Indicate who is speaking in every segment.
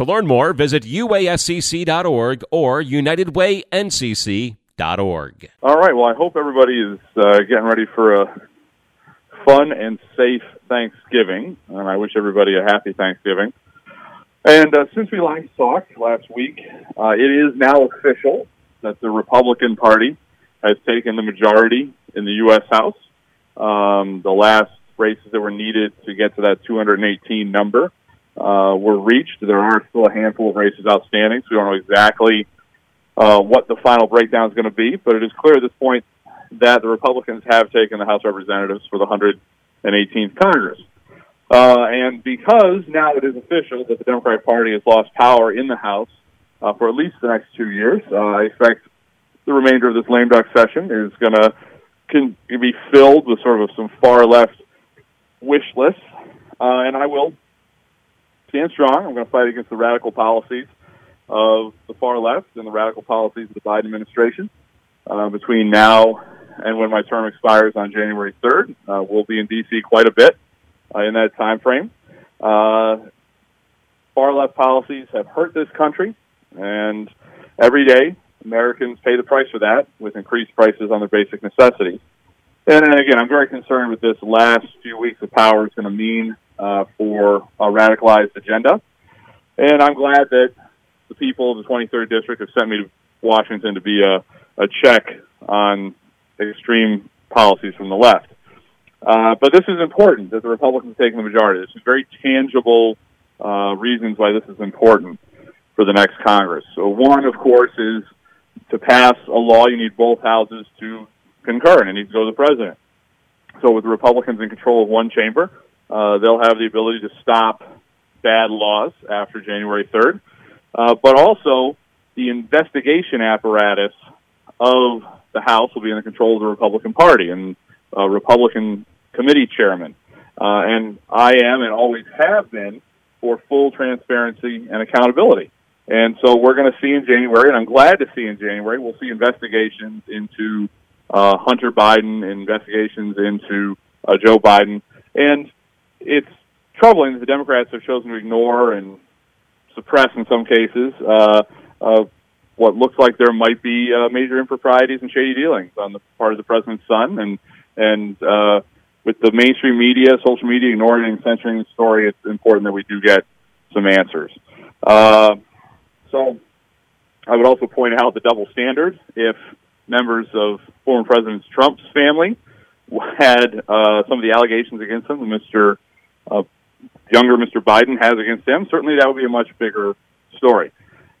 Speaker 1: To learn more, visit uascc.org or unitedwayncc.org.
Speaker 2: All right. Well, I hope everybody is uh, getting ready for a fun and safe Thanksgiving, and I wish everybody a happy Thanksgiving. And uh, since we last talked last week, uh, it is now official that the Republican Party has taken the majority in the U.S. House. Um, the last races that were needed to get to that 218 number uh, were reached. There are still a handful of races outstanding, so we don't know exactly uh, what the final breakdown is going to be. But it is clear at this point that the Republicans have taken the House Representatives for the 118th Congress. Uh, and because now it is official that the Democratic Party has lost power in the House uh, for at least the next two years, uh, I expect the remainder of this lame duck session is going to can be filled with sort of some far left wish lists. Uh, and I will stand strong. I'm going to fight against the radical policies of the far left and the radical policies of the Biden administration. Uh, between now and when my term expires on January 3rd, uh, we'll be in D.C. quite a bit uh, in that time frame. Uh, far left policies have hurt this country, and every day Americans pay the price for that with increased prices on their basic necessities. And, and again, I'm very concerned with this last few weeks of power is going to mean uh, for a radicalized agenda. And I'm glad that the people of the 23rd District have sent me to Washington to be a, a check on extreme policies from the left. Uh, but this is important that the Republicans take the majority. There's very tangible uh, reasons why this is important for the next Congress. So one, of course, is to pass a law, you need both houses to concur, and it needs to go to the president. So with the Republicans in control of one chamber, uh, they'll have the ability to stop bad laws after January 3rd, uh, but also the investigation apparatus of the House will be in the control of the Republican Party and uh, Republican committee chairman. Uh, and I am and always have been for full transparency and accountability. And so we're going to see in January, and I'm glad to see in January, we'll see investigations into uh, Hunter Biden, investigations into uh, Joe Biden. And it's troubling that the Democrats have chosen to ignore and suppress, in some cases, uh, uh, what looks like there might be uh, major improprieties and shady dealings on the part of the president's son. And, and uh, with the mainstream media, social media ignoring and censoring the story, it's important that we do get some answers. Uh, so I would also point out the double standard. If members of former President Trump's family had uh, some of the allegations against him, Mr. Uh, younger Mr. Biden has against him, certainly that would be a much bigger story.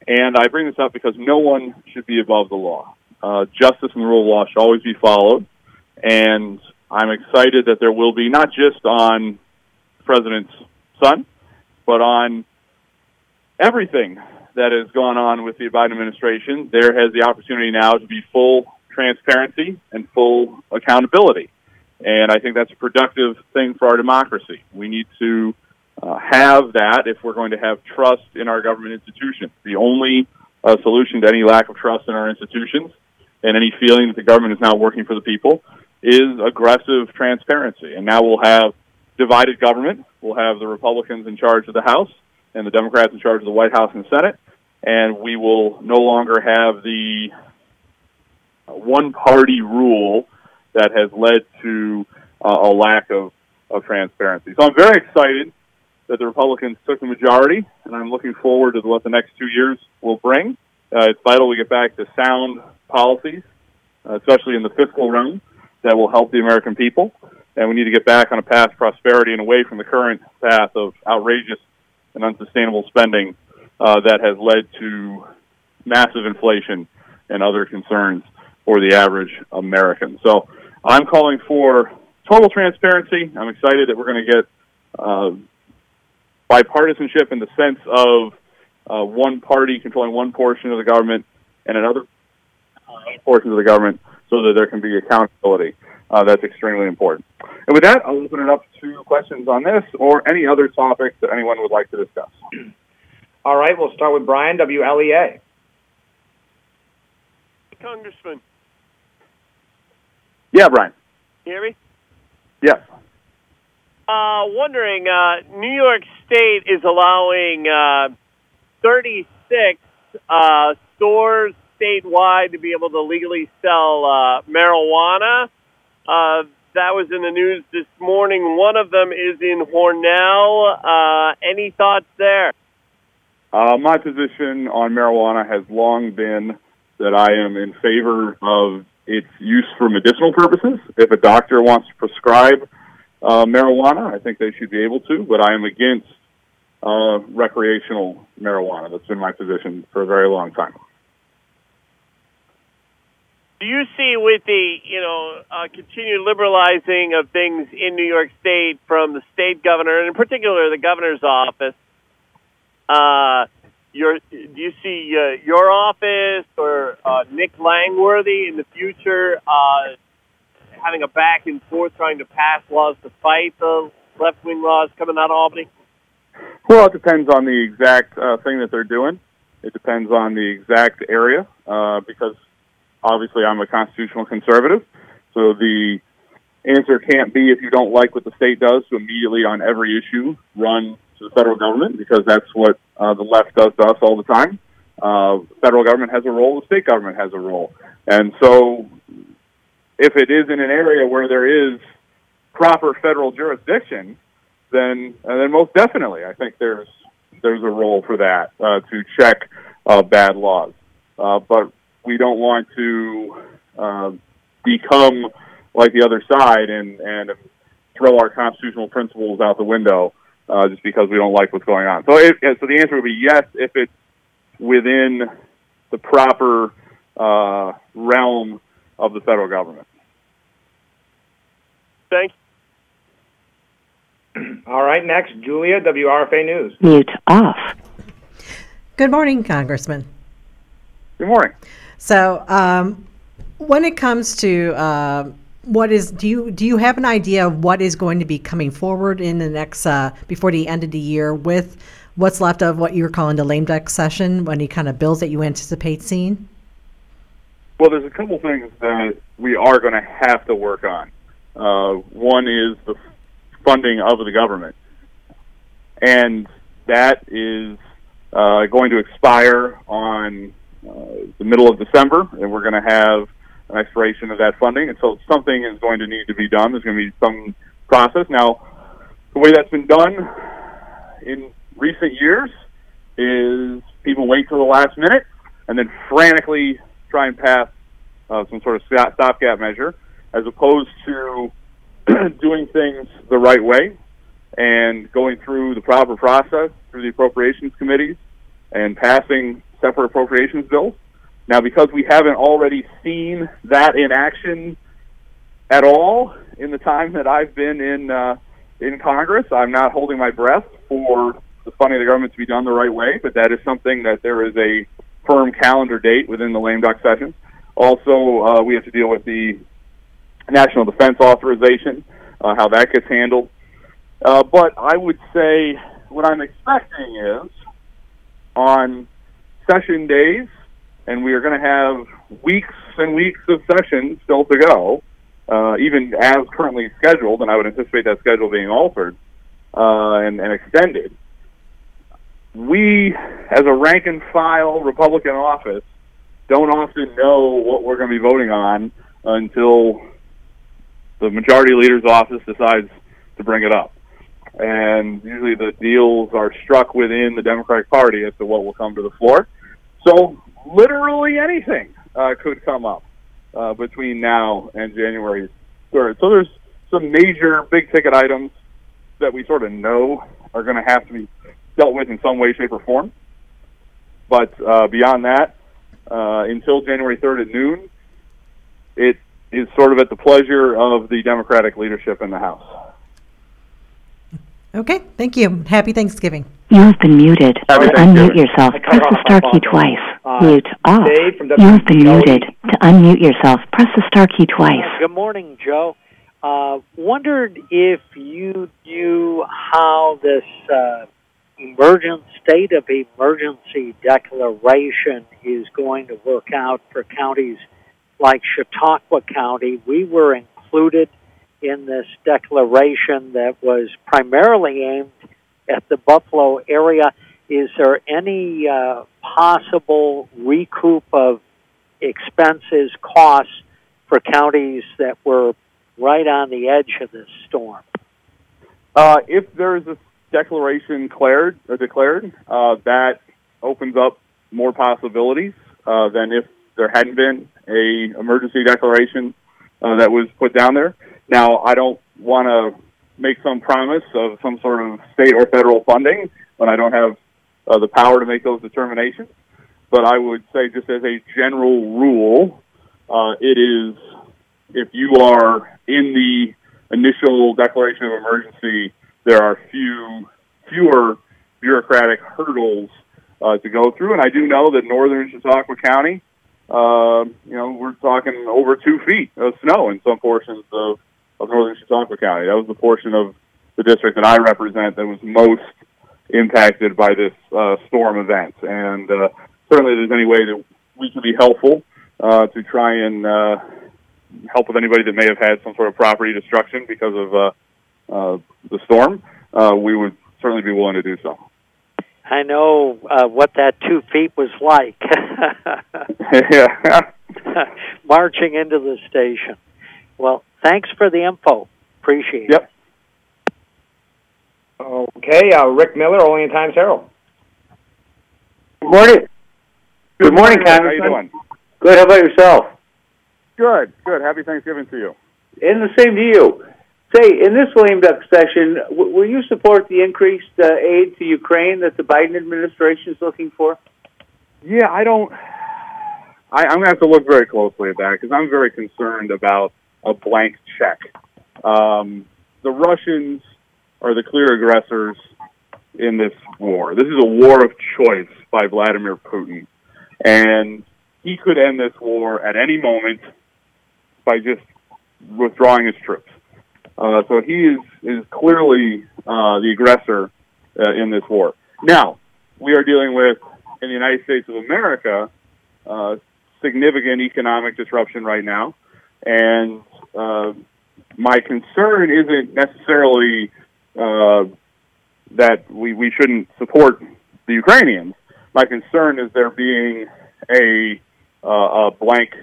Speaker 2: And I bring this up because no one should be above the law. Uh, justice and the rule of law should always be followed. And I'm excited that there will be not just on President's son, but on everything that has gone on with the Biden administration, there has the opportunity now to be full transparency and full accountability. And I think that's a productive thing for our democracy. We need to uh, have that if we're going to have trust in our government institutions. The only uh, solution to any lack of trust in our institutions and any feeling that the government is not working for the people is aggressive transparency. And now we'll have divided government. We'll have the Republicans in charge of the House and the Democrats in charge of the White House and Senate, and we will no longer have the one party rule that has led to uh, a lack of, of transparency. So I'm very excited that the Republicans took the majority, and I'm looking forward to what the next two years will bring. Uh, it's vital we get back to sound policies, uh, especially in the fiscal realm, that will help the American people. And we need to get back on a path to prosperity and away from the current path of outrageous and unsustainable spending uh, that has led to massive inflation and other concerns for the average American. So I'm calling for total transparency. I'm excited that we're going to get uh, bipartisanship in the sense of uh, one party controlling one portion of the government and another portion of the government so that there can be accountability. Uh, that's extremely important. And with that, I'll open it up to questions on this or any other topics that anyone would like to discuss.
Speaker 3: All right, we'll start with Brian, WLEA.
Speaker 4: Congressman.
Speaker 2: Yeah, Brian.
Speaker 4: You hear me?
Speaker 2: Yes.
Speaker 4: Uh, wondering, uh, New York State is allowing uh, 36 uh, stores statewide to be able to legally sell uh, marijuana. Uh, that was in the news this morning. One of them is in Hornell. Uh, any thoughts there?
Speaker 2: Uh, my position on marijuana has long been that I am in favor of its use for medicinal purposes. If a doctor wants to prescribe uh, marijuana, I think they should be able to, but I am against uh, recreational marijuana. That's been my position for a very long time.
Speaker 4: Do you see with the you know uh, continued liberalizing of things in New York State from the state governor, and in particular the governor's office? Uh, your do you see uh, your office or uh, Nick Langworthy in the future uh, having a back and forth trying to pass laws to fight the left wing laws coming out of Albany?
Speaker 2: Well, it depends on the exact uh, thing that they're doing. It depends on the exact area uh, because obviously I'm a constitutional conservative. So the answer can't be if you don't like what the state does to immediately on every issue run to the federal government because that's what uh, the left does to us all the time. Uh, federal government has a role, the state government has a role. And so if it is in an area where there is proper federal jurisdiction, then uh, then most definitely I think there's there's a role for that uh, to check uh, bad laws. Uh, but we don't want to uh, become like the other side and and throw our constitutional principles out the window uh, just because we don't like what's going on. So, it, so the answer would be yes if it's within the proper uh, realm of the federal government.
Speaker 4: Thank
Speaker 3: you. All right, next, Julia, WRFA News.
Speaker 5: Mute off.
Speaker 6: Good morning, Congressman.
Speaker 2: Good morning.
Speaker 6: So, um, when it comes to uh, what is do you do you have an idea of what is going to be coming forward in the next uh, before the end of the year with what's left of what you're calling the lame duck session? Any kind of bills that you anticipate seeing?
Speaker 2: Well, there's a couple things that we are going to have to work on. Uh, one is the funding of the government, and that is uh, going to expire on uh, the middle of December, and we're going to have an expiration of that funding. And so something is going to need to be done. There's going to be some process. Now, the way that's been done in recent years is people wait till the last minute and then frantically try and pass uh, some sort of stopgap measure, as opposed to doing things the right way and going through the proper process through the appropriations committees and passing separate appropriations bills. Now, because we haven't already seen that in action at all in the time that I've been in uh, in Congress, I'm not holding my breath for the funding of the government to be done the right way. But that is something that there is a firm calendar date within the lame duck session. Also, uh, we have to deal with the national defense authorization, uh, how that gets handled. Uh, but I would say what I'm expecting is on session days, and we are going to have weeks and weeks of sessions still to go, uh, even as currently scheduled, and I would anticipate that schedule being altered uh, and, and extended. We, as a rank and file Republican office, don't often know what we're going to be voting on until the majority leader's office decides to bring it up. And usually the deals are struck within the Democratic Party as to what will come to the floor. So literally anything uh, could come up uh, between now and January 3rd. So there's some major big ticket items that we sort of know are going to have to be dealt with in some way, shape, or form. But uh, beyond that, uh, until January 3rd at noon, it is sort of at the pleasure of the Democratic leadership in the House.
Speaker 6: Okay, thank you. Happy Thanksgiving.
Speaker 5: You have been muted.
Speaker 2: Happy
Speaker 5: to unmute yourself, press the star key twice. Mute off.
Speaker 3: Dave from
Speaker 5: You have been muted. To unmute yourself, press the star key twice.
Speaker 7: Good morning, Joe. Uh, wondered if you knew how this uh, emergent state of emergency declaration is going to work out for counties like Chautauqua County. We were included in this declaration that was primarily aimed at the Buffalo area. Is there any uh, possible recoup of expenses, costs for counties that were right on the edge of this storm?
Speaker 2: Uh, if there is a declaration declared, or declared uh, that opens up more possibilities uh, than if there hadn't been a emergency declaration uh, that was put down there. Now, I don't want to make some promise of some sort of state or federal funding when I don't have uh, the power to make those determinations. But I would say, just as a general rule, uh, it is if you are in the initial declaration of emergency, there are few fewer bureaucratic hurdles uh, to go through. And I do know that northern Chautauqua County, uh, you know, we're talking over two feet of snow in some portions of, of northern Chautauqua County. That was the portion of the district that I represent that was most impacted by this uh, storm event. And uh, certainly, there's any way that we can be helpful uh, to try and uh, help with anybody that may have had some sort of property destruction because of uh, uh, the storm, uh, we would certainly be willing to do so.
Speaker 7: I know uh, what that two feet was like
Speaker 2: yeah.
Speaker 7: marching into the station. Well, thanks for the info. Appreciate it.
Speaker 2: Yep.
Speaker 3: Okay, uh, Rick Miller, Olean Times Herald.
Speaker 8: Good morning. Good morning,
Speaker 2: How you doing?
Speaker 8: Good. How about yourself?
Speaker 2: Good. Good. Happy Thanksgiving to you.
Speaker 8: And the same to you. Say, in this lame duck session, w- will you support the increased uh, aid to Ukraine that the Biden administration is looking for?
Speaker 2: Yeah, I don't. I, I'm going to have to look very closely at that because I'm very concerned about a blank check. Um, the Russians are the clear aggressors in this war. This is a war of choice by Vladimir Putin, and he could end this war at any moment by just withdrawing his troops. Uh, so he is is clearly uh, the aggressor uh, in this war. Now we are dealing with in the United States of America uh, significant economic disruption right now, and uh, my concern isn't necessarily uh, that we, we shouldn't support the Ukrainians. My concern is there being a, uh, a blank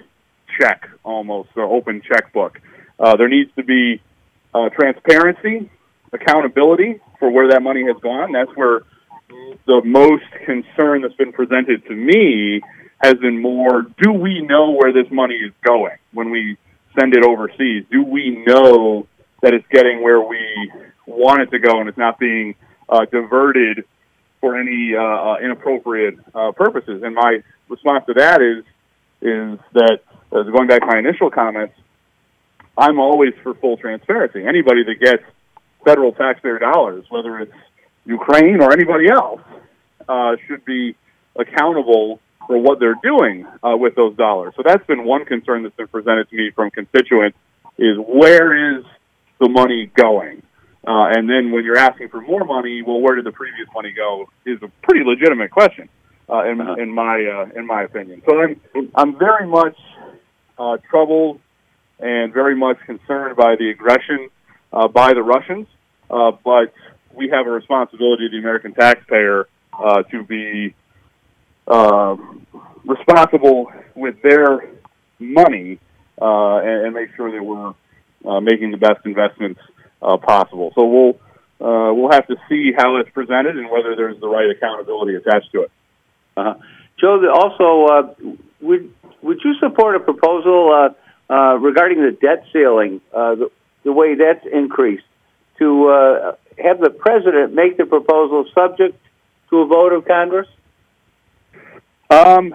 Speaker 2: check almost, or open checkbook. Uh, there needs to be uh, transparency, accountability for where that money has gone. That's where the most concern that's been presented to me has been more do we know where this money is going when we send it overseas? Do we know that it's getting where we want it to go and it's not being uh, diverted for any uh, uh, inappropriate uh, purposes? And my response to that is is that uh, going back to my initial comments, I'm always for full transparency. Anybody that gets federal taxpayer dollars, whether it's Ukraine or anybody else, uh, should be accountable for what they're doing uh, with those dollars. So that's been one concern that's been presented to me from constituents: is where is the money going? Uh, and then when you're asking for more money, well, where did the previous money go? Is a pretty legitimate question, uh, in, in my uh, in my opinion. So I'm I'm very much uh, troubled and very much concerned by the aggression uh, by the Russians. Uh, but we have a responsibility to the American taxpayer uh, to be uh, responsible with their money uh, and, and make sure that we're uh, making the best investments uh, possible. So we'll uh, we'll have to see how it's presented and whether there's the right accountability attached to it.
Speaker 8: Uh-huh. Joe, also, uh, would would you support a proposal uh, uh, regarding the debt ceiling, uh, the, the way that's increased, to uh, have the president make the proposal subject to a vote of Congress?
Speaker 2: Um,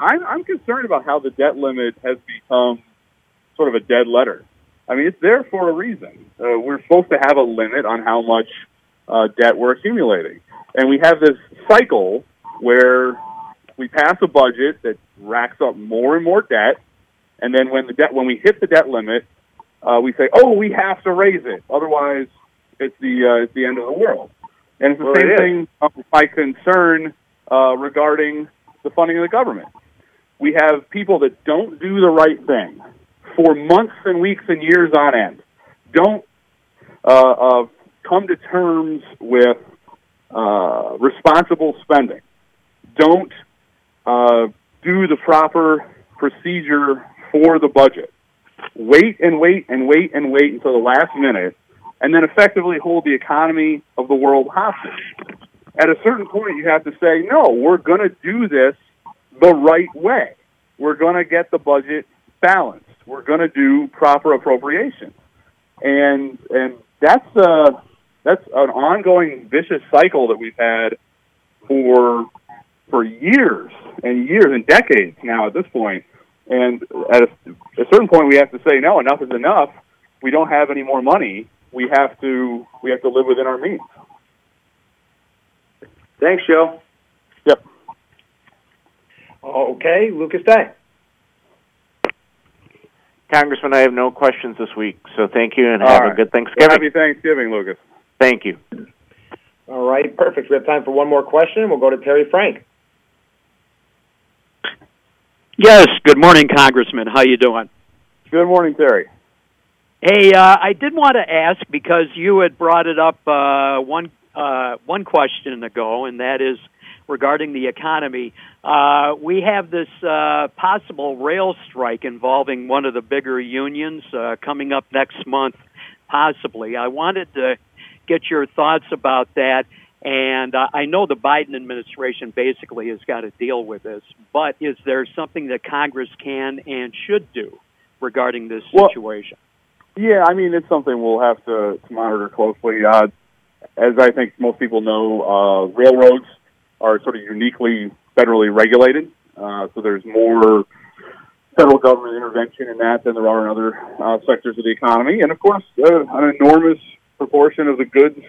Speaker 2: I'm, I'm concerned about how the debt limit has become sort of a dead letter. I mean, it's there for a reason. Uh, we're supposed to have a limit on how much uh, debt we're accumulating, and we have this cycle where we pass a budget that racks up more and more debt, and then when the debt when we hit the debt limit, uh, we say, "Oh, we have to raise it, otherwise it's the uh, it's the end of the world." And it's the
Speaker 8: Well,
Speaker 2: same
Speaker 8: it
Speaker 2: thing of my concern uh, regarding the funding of the government. We have people that don't do the right thing for months and weeks and years on end. Don't uh, uh, come to terms with uh, responsible spending. Don't uh, do the proper procedure for the budget. Wait and wait and wait and wait until the last minute, and then effectively hold the economy of the world hostage. At a certain point, you have to say, no, we're going to do this the right way. We're going to get the budget balanced. We're going to do proper appropriation, and and that's uh that's an ongoing vicious cycle that we've had for for years and years and decades now at this point. And at a, a certain point, we have to say, no, enough is enough. We don't have any more money. We have to we have to live within our means.
Speaker 8: Thanks, Joe.
Speaker 2: Yep.
Speaker 3: Okay, Lucas Day.
Speaker 9: Congressman, I have no questions this week, so thank you and
Speaker 2: All
Speaker 9: have
Speaker 2: right.
Speaker 9: a good Thanksgiving.
Speaker 2: Happy Thanksgiving, Lucas.
Speaker 9: Thank you.
Speaker 3: All right, perfect. We have time for one more question. We'll go to Terry Frank.
Speaker 10: Yes. Good morning, Congressman. How you doing?
Speaker 2: Good morning, Terry.
Speaker 10: Hey, uh, I did want to ask because you had brought it up uh, one uh, one question ago, and that is regarding the economy. Uh, we have this uh, possible rail strike involving one of the bigger unions uh, coming up next month, possibly. I wanted to get your thoughts about that. And uh, I know the Biden administration basically has got to deal with this, but is there something that Congress can and should do regarding this
Speaker 2: Well-
Speaker 10: situation?
Speaker 2: Yeah, I mean it's something we'll have to, to monitor closely. Uh, as I think most people know, uh, railroads are sort of uniquely federally regulated, uh, so there's more federal government intervention in that than there are in other uh, sectors of the economy. And of course, uh, an enormous proportion of the goods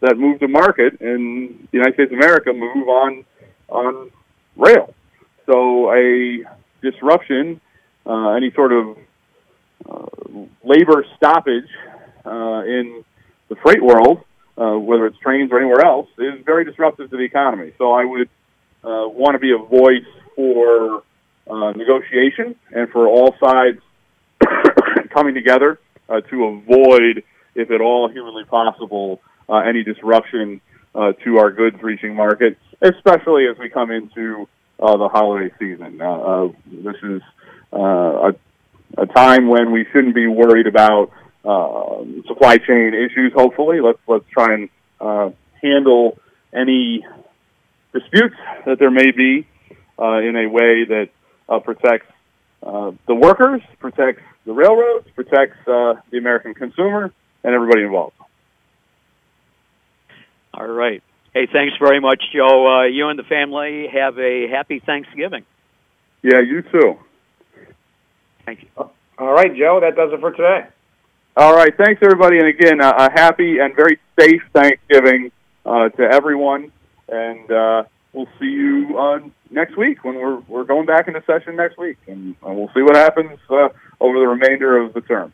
Speaker 2: that move to market in the United States of America move on on rail. So a disruption, uh, any sort of uh, labor stoppage uh, in the freight world, uh, whether it's trains or anywhere else, is very disruptive to the economy. So I would uh, want to be a voice for uh, negotiation and for all sides coming together uh, to avoid, if at all humanly possible, uh, any disruption uh, to our goods reaching market, especially as we come into uh, the holiday season. Uh, uh, this is uh, a a time when we shouldn't be worried about uh, supply chain issues. Hopefully, let's let's try and uh, handle any disputes that there may be uh, in a way that uh, protects uh, the workers, protects the railroads, protects uh, the American consumer, and everybody involved.
Speaker 10: All right. Hey, thanks very much, Joe. Uh, you and the family have a happy Thanksgiving.
Speaker 2: Yeah, you too.
Speaker 10: Thank you.
Speaker 3: All right, Joe, that does it for today.
Speaker 2: All right, thanks everybody, and again, uh, a happy and very safe Thanksgiving uh, to everyone, and uh, we'll see you uh, next week when we're we're going back into session next week, and uh, we'll see what happens uh, over the remainder of the term.